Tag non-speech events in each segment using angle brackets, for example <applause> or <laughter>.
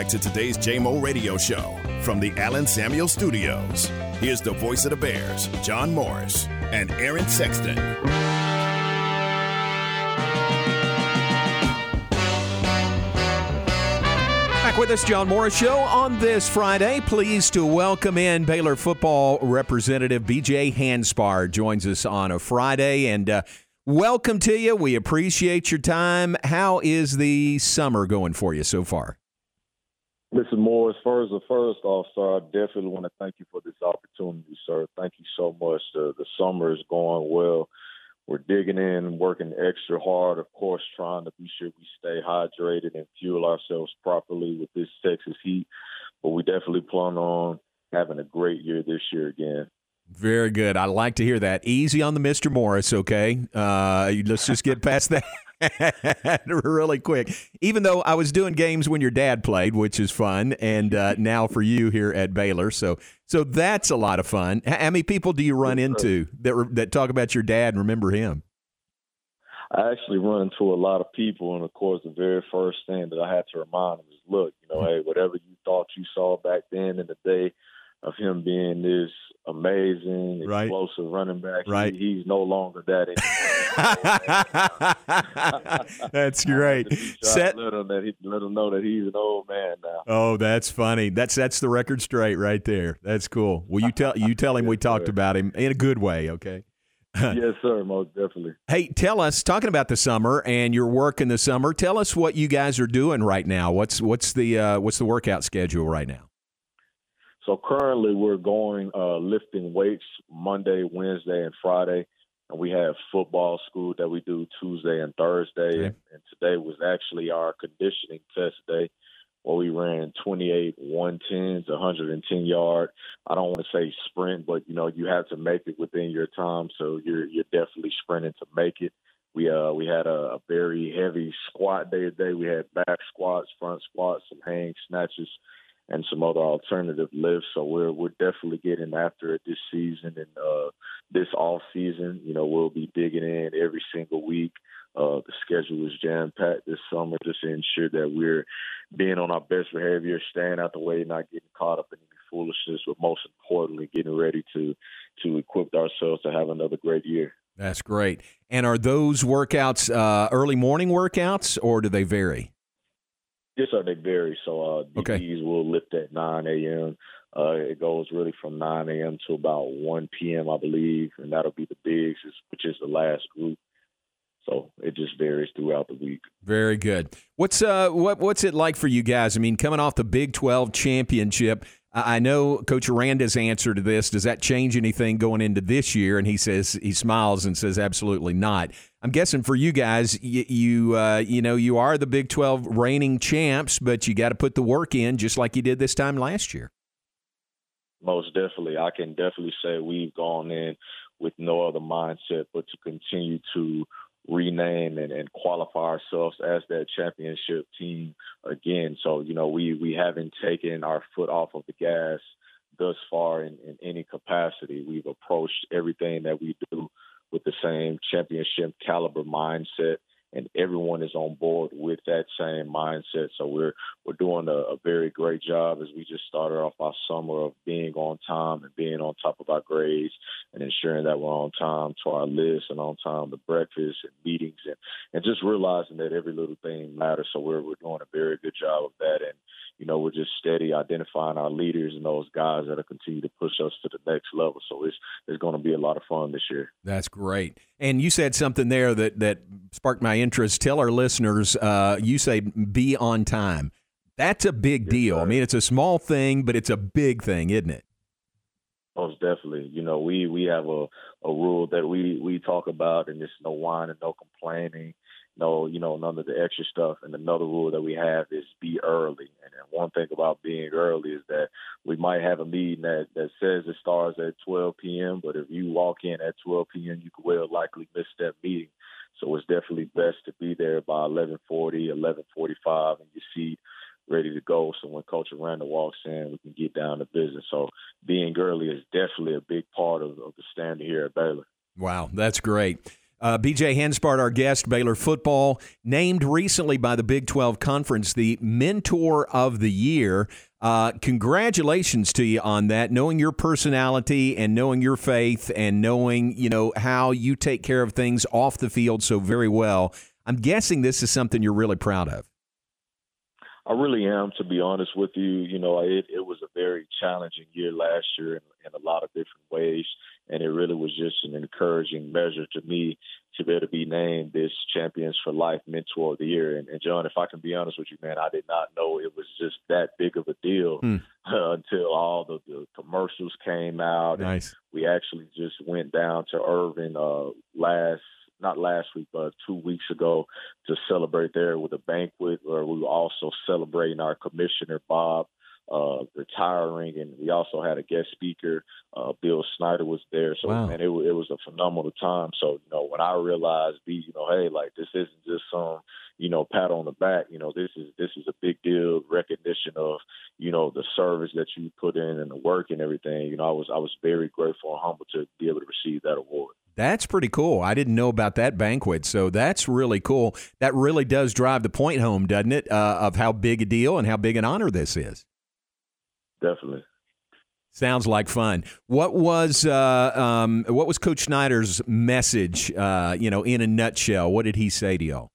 back to today's JMO Radio Show from the Allen Samuel Studios. Here's the voice of the Bears, John Morris and Aaron Sexton. Back with us, John Morris Show on this Friday. Pleased to welcome in Baylor football representative BJ Hanspard joins us on a Friday, and uh, welcome to you. We appreciate your time. How is the summer going for you so far? Mr. Morris, first, first off, sir, I definitely want to thank you for this opportunity, sir. Thank you so much. The, the summer is going well. We're digging in, working extra hard, of course, trying to be sure we stay hydrated and fuel ourselves properly with this Texas heat. But we definitely plan on having a great year this year again. Very good. I like to hear that. Easy on the Mr. Morris, okay? Uh, let's just get past that. <laughs> really quick. Even though I was doing games when your dad played, which is fun, and uh, now for you here at Baylor, so so that's a lot of fun. How many people do you run into that that talk about your dad and remember him? I actually run into a lot of people, and of course, the very first thing that I had to remind them is, look, you know, hey, whatever you thought you saw back then in the day of him being this amazing, right. explosive running back. Right. He, he's no longer that anymore. <laughs> that's great. Set, let him that he, let him know that he's an old man now. Oh, that's funny. That's that's the record straight right there. That's cool. Well, you tell you tell him <laughs> we talked about him in a good way. Okay. <laughs> yes, sir. Most definitely. Hey, tell us talking about the summer and your work in the summer. Tell us what you guys are doing right now. What's what's the uh, what's the workout schedule right now? So currently we're going uh, lifting weights Monday, Wednesday, and Friday, and we have football school that we do Tuesday and Thursday. Okay. And, and today was actually our conditioning test day, where we ran 28 110s, 110 yard. I don't want to say sprint, but you know you have to make it within your time, so you're you're definitely sprinting to make it. We uh we had a, a very heavy squat day today. We had back squats, front squats, some hang snatches and some other alternative lifts. So we're we're definitely getting after it this season and uh, this off season. You know, we'll be digging in every single week. Uh, the schedule is jam packed this summer, just to ensure that we're being on our best behavior, staying out the way, not getting caught up in any foolishness, but most importantly, getting ready to to equip ourselves to have another great year. That's great. And are those workouts uh, early morning workouts, or do they vary? Yes, sir. They vary. So uh, Okay. DBs will lift at 9 a.m. Uh, it goes really from 9 a.m. to about 1 p.m. I believe, and that'll be the bigs, which is the last group. So it just varies throughout the week. Very good. What's uh what what's it like for you guys? I mean, coming off the Big Twelve championship, I know Coach Aranda's answer to this. Does that change anything going into this year? And he says he smiles and says absolutely not. I'm guessing for you guys, you you, uh, you know you are the Big Twelve reigning champs, but you got to put the work in just like you did this time last year. Most definitely. I can definitely say we've gone in with no other mindset but to continue to rename and, and qualify ourselves as that championship team again. So, you know, we, we haven't taken our foot off of the gas thus far in, in any capacity. We've approached everything that we do with the same championship caliber mindset and everyone is on board with that same mindset. So we're we're doing a, a very great job as we just started off our summer of being on time and being on top of our grades and ensuring that we're on time to our list and on time to breakfast and meetings and, and just realizing that every little thing matters. So we're we're doing a very good job of that and you know, we're just steady identifying our leaders and those guys that'll continue to push us to the next level. So it's it's going to be a lot of fun this year. That's great. And you said something there that that sparked my interest. Tell our listeners, uh, you say be on time. That's a big Yes, deal. I mean, it's a small thing, but it's a big thing, isn't it? Most definitely. You know, we we have a a rule that we we talk about, and it's no whining, no complaining, no you know none of the extra stuff. And another rule that we have is be early. And one thing about being early is that we might have a meeting that that says it starts at 12 p.m., but if you walk in at 12 p.m., you could well likely miss that meeting. So it's definitely best to be there by 11:40, 11:45, and your seat ready to go. So when Coach Aranda walks in, we can get down to business. So being early is definitely a big part of, of the standard here at Baylor. Wow, that's great. Uh, BJ Hanspard, our guest, Baylor football, named recently by the Big 12 Conference the Mentor of the Year. Uh, congratulations to you on that, knowing your personality and knowing your faith and knowing, you know, how you take care of things off the field so very well. I'm guessing this is something you're really proud of. I really am, to be honest with you. You know, it, it was a very challenging year last year in, in a lot of different ways, and it really was just an encouraging measure to me to be able to be named this Champions for Life Mentor of the Year. And, and John, if I can be honest with you, man, I did not know it was just that big of a deal uh, <laughs> until all the, the, commercials came out. Nice. we actually just went down to Irving uh, last not last week, but two weeks ago to celebrate there with a banquet where we were also celebrating our commissioner, Bob, uh, retiring, and we also had a guest speaker. Uh, Bill Snyder was there, so wow. man, it, it was a phenomenal time. So you know, when I realized, be you know, hey, like this isn't just some you know pat on the back. You know, this is this is a big deal, recognition of you know the service that you put in and the work and everything. You know, I was I was very grateful and humble to be able to receive that award. That's pretty cool. I didn't know about that banquet, so that's really cool. That really does drive the point home, doesn't it, uh, of how big a deal and how big an honor this is. Definitely. Sounds like fun. What was uh, um, what was Coach Snyder's message? Uh, you know, in a nutshell, what did he say to y'all?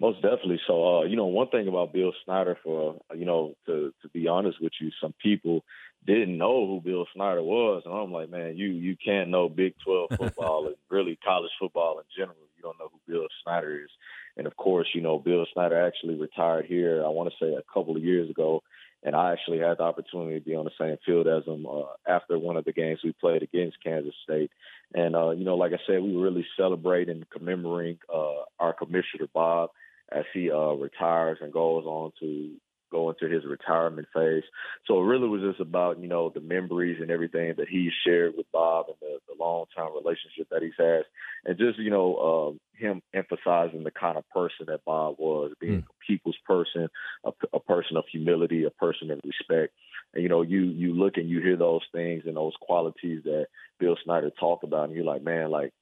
Most definitely. So, uh, you know, one thing about Bill Snyder, for you know, to to be honest with you, some people didn't know who Bill Snyder was, and I'm like, man, you you can't know Big 12 <laughs> football and really college football in general. You don't know who Bill Snyder is, and of course, you know, Bill Snyder actually retired here. I want to say a couple of years ago, and I actually had the opportunity to be on the same field as him uh, after one of the games we played against Kansas State. And uh, you know, like I said, we were really celebrating, commemorating uh, our commissioner Bob as he uh, retires and goes on to go into his retirement phase. So it really was just about, you know, the memories and everything that he shared with Bob and the, the long time relationship that he's had. And just, you know, uh, him emphasizing the kind of person that Bob was, being mm. People's person, a, a person of humility, a person of respect. And, you know, you you look and you hear those things and those qualities that Bill Snyder talked about, and you're like, man, like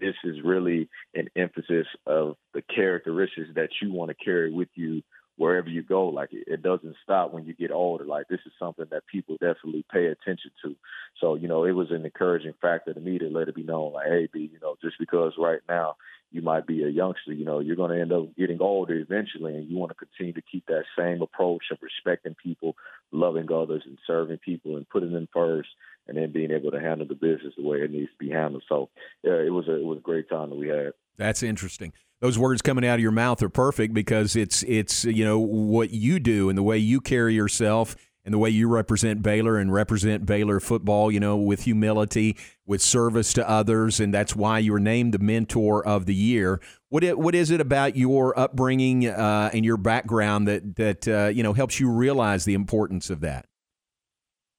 this is really an emphasis of the characteristics that you want to carry with you wherever you go. Like it, it doesn't stop when you get older. Like this is something that people definitely pay attention to. So, you know, it was an encouraging factor to me to let it be known like, hey, B, you know, just because right now you might be a youngster, you know, you're going to end up getting older eventually, and you want to continue to keep that same approach of respecting people, loving others, and serving people, and putting them first, and then being able to handle the business the way it needs to be handled. So, yeah, it was a it was a great time that we had. That's interesting those words coming out of your mouth are perfect because it's it's you know what you do and the way you carry yourself and the way you represent Baylor and represent Baylor football, you know, with humility, with service to others, and that's why you were named the mentor of the year. What it, what is it about your upbringing uh, and your background that that uh, you know helps you realize the importance of that?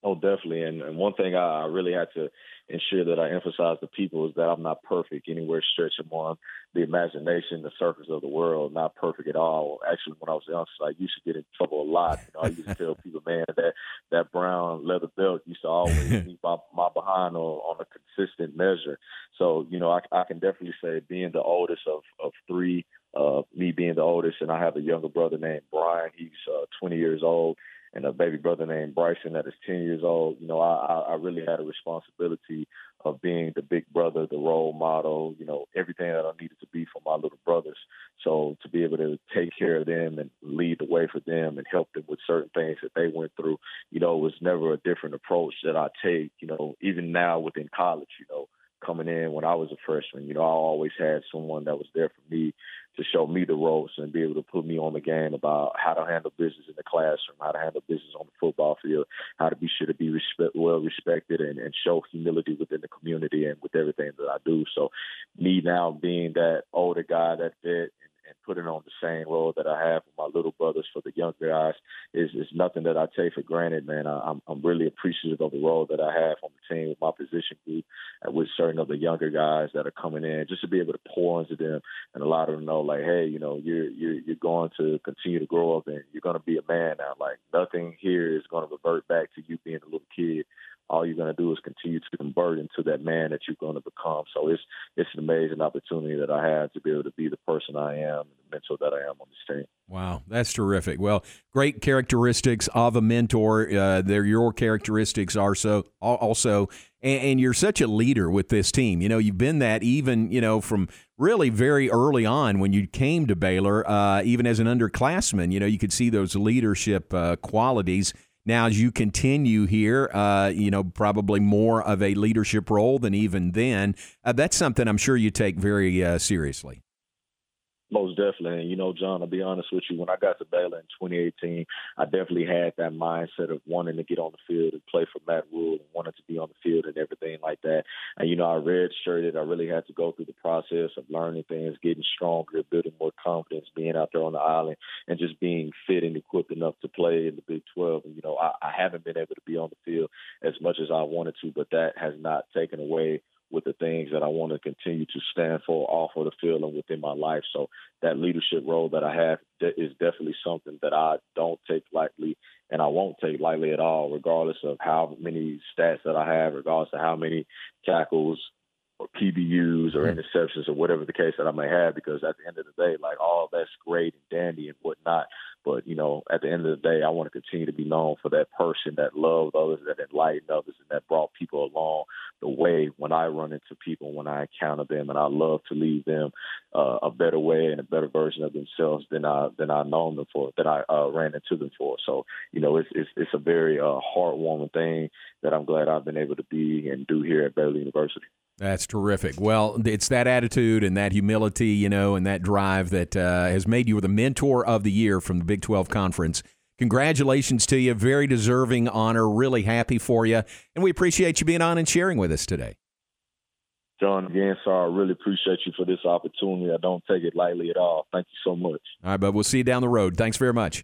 Oh, definitely. And, and one thing I really had to ensure that I emphasize to people is that I'm not perfect anywhere stretching on the imagination, the surface of the world, not perfect at all. Actually, when I was young, I used to get in trouble a lot. You know, I used to tell <laughs> people, man, that that brown leather belt used to always <laughs> keep my, my behind on, on a consistent measure. So, you know, I, I can definitely say being the oldest of, of three, uh, me being the oldest, and I have a younger brother named Brian. He's uh, 20 years old and a baby brother named Bryson that is 10 years old. You know, I, I really had a responsibility of being the big brother, the role model, you know, everything that I needed to be for my little brothers. So to be able to take care of them and lead the way for them and help them with certain things that they went through, you know, it was never a different approach that I take, you know, even now within college, you know, coming in when I was a freshman. You know, I always had someone that was there for me to show me the ropes and be able to put me on the game about how to handle business in the classroom, how to handle business on the football field, how to be sure to be respect, well respected and, and show humility within the community and with everything that I do. So, me now being that older guy that fit and putting on the same role that I have with my little brothers for the younger guys is is nothing that I take for granted, man. I, am I'm really appreciative of the role that I have on the team with my position group and with certain of the younger guys that are coming in, just to be able to pour into them and allow them to know, like, hey, you know, you're you're you're going to continue to grow up and you're going to be a man now. Like nothing here is going to revert back to you being a little kid all you're going to do is continue to convert into that man that you're going to become. So it's it's an amazing opportunity that I have to be able to be the person I am the mentor that I am on this team. Wow, that's terrific. Well, great characteristics of a mentor. Uh, they're your characteristics are so also, and, and you're such a leader with this team. You know, you've been that even you know from really very early on when you came to Baylor, uh, even as an underclassman. You know, you could see those leadership uh, qualities now, as you continue here, uh, you know, probably more of a leadership role than even then. Uh, that's something I'm sure you take very uh, seriously. Most definitely. And, you know, John, I'll be honest with you, when I got to Baylor in 2018, I definitely had that mindset of wanting to get on the field and play for Matt Rhule and wanted to be on the field and everything like that. And, you know, I redshirted. I really had to go through the process of learning things, getting stronger, building more confidence, being out there on the island, and just being fit and equipped enough to play in the Big 12. And, you know, I, I haven't been able to be on the field as much as I wanted to, but that has not taken away – with the things that I want to continue to stand for off of the field and within my life. So that leadership role that I have is definitely something that I don't take lightly and I won't take lightly at all, regardless of how many stats that I have, regardless of how many tackles or PBUs or hmm. interceptions or whatever the case that I may have, because at the end of the day, like all that's great and dandy and whatnot, but you know, at the end of the day, I want to continue to be known for that person that loved others, that enlightened others, and that brought people along the way when I run into people, when I encounter them, and I love to leave them uh, a better way and a better version of themselves than I than I known them for, that I uh, ran into them for. So you know, it's it's, it's a very uh, heartwarming thing that I'm glad I've been able to be and do here at Baylor University. That's terrific. Well, it's that attitude and that humility, you know, and that drive that uh, has made you the mentor of the year from the Big 12 Conference. Congratulations to you. Very deserving honor. Really happy for you. And we appreciate you being on and sharing with us today. John, again, sir, I really appreciate you for this opportunity. I don't take it lightly at all. Thank you so much. All right, bud. We'll see you down the road. Thanks very much.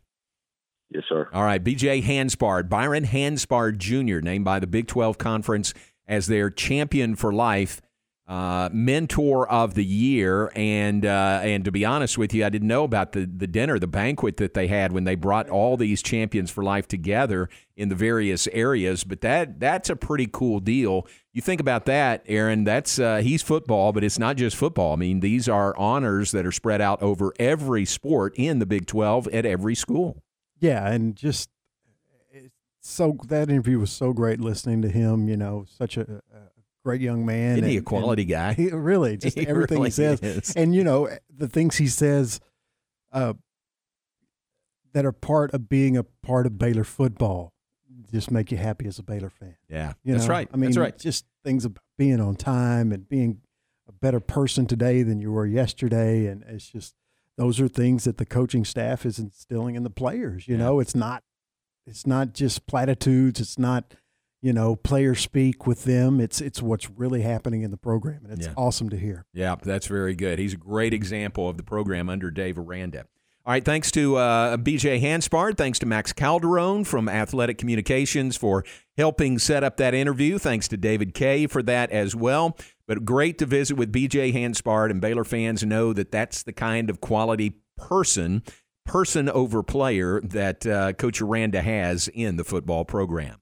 Yes, sir. All right, BJ Hanspard, Byron Hanspard Jr., named by the Big 12 Conference as their champion for life, uh, mentor of the year. And uh, and to be honest with you, I didn't know about the the dinner, the banquet that they had when they brought all these champions for life together in the various areas. But that that's a pretty cool deal. You think about that, Aaron. That's uh, he's football, but it's not just football. I mean, these are honors that are spread out over every sport in the Big Twelve at every school. Yeah, and just so that interview was so great listening to him. You know, such a, a great young man. Isn't and, he a quality guy? He, really, <laughs> just he everything really he says, is. and you know the things he says, uh, that are part of being a part of Baylor football, just make you happy as a Baylor fan. Yeah, you that's right. I mean, that's right. Just things about being on time and being a better person today than you were yesterday, and it's just those are things that the coaching staff is instilling in the players. You yeah. know, it's not it's not just platitudes. It's not you know player speak with them. It's it's what's really happening in the program, and it's yeah. awesome to hear. Yeah, that's very good. He's a great example of the program under Dave Aranda. All right, thanks to uh, BJ Hanspard. Thanks to Max Calderone from Athletic Communications for helping set up that interview. Thanks to David Kay for that as well. But great to visit with BJ Hanspard, and Baylor fans know that that's the kind of quality person person over player that uh, Coach Aranda has in the football program.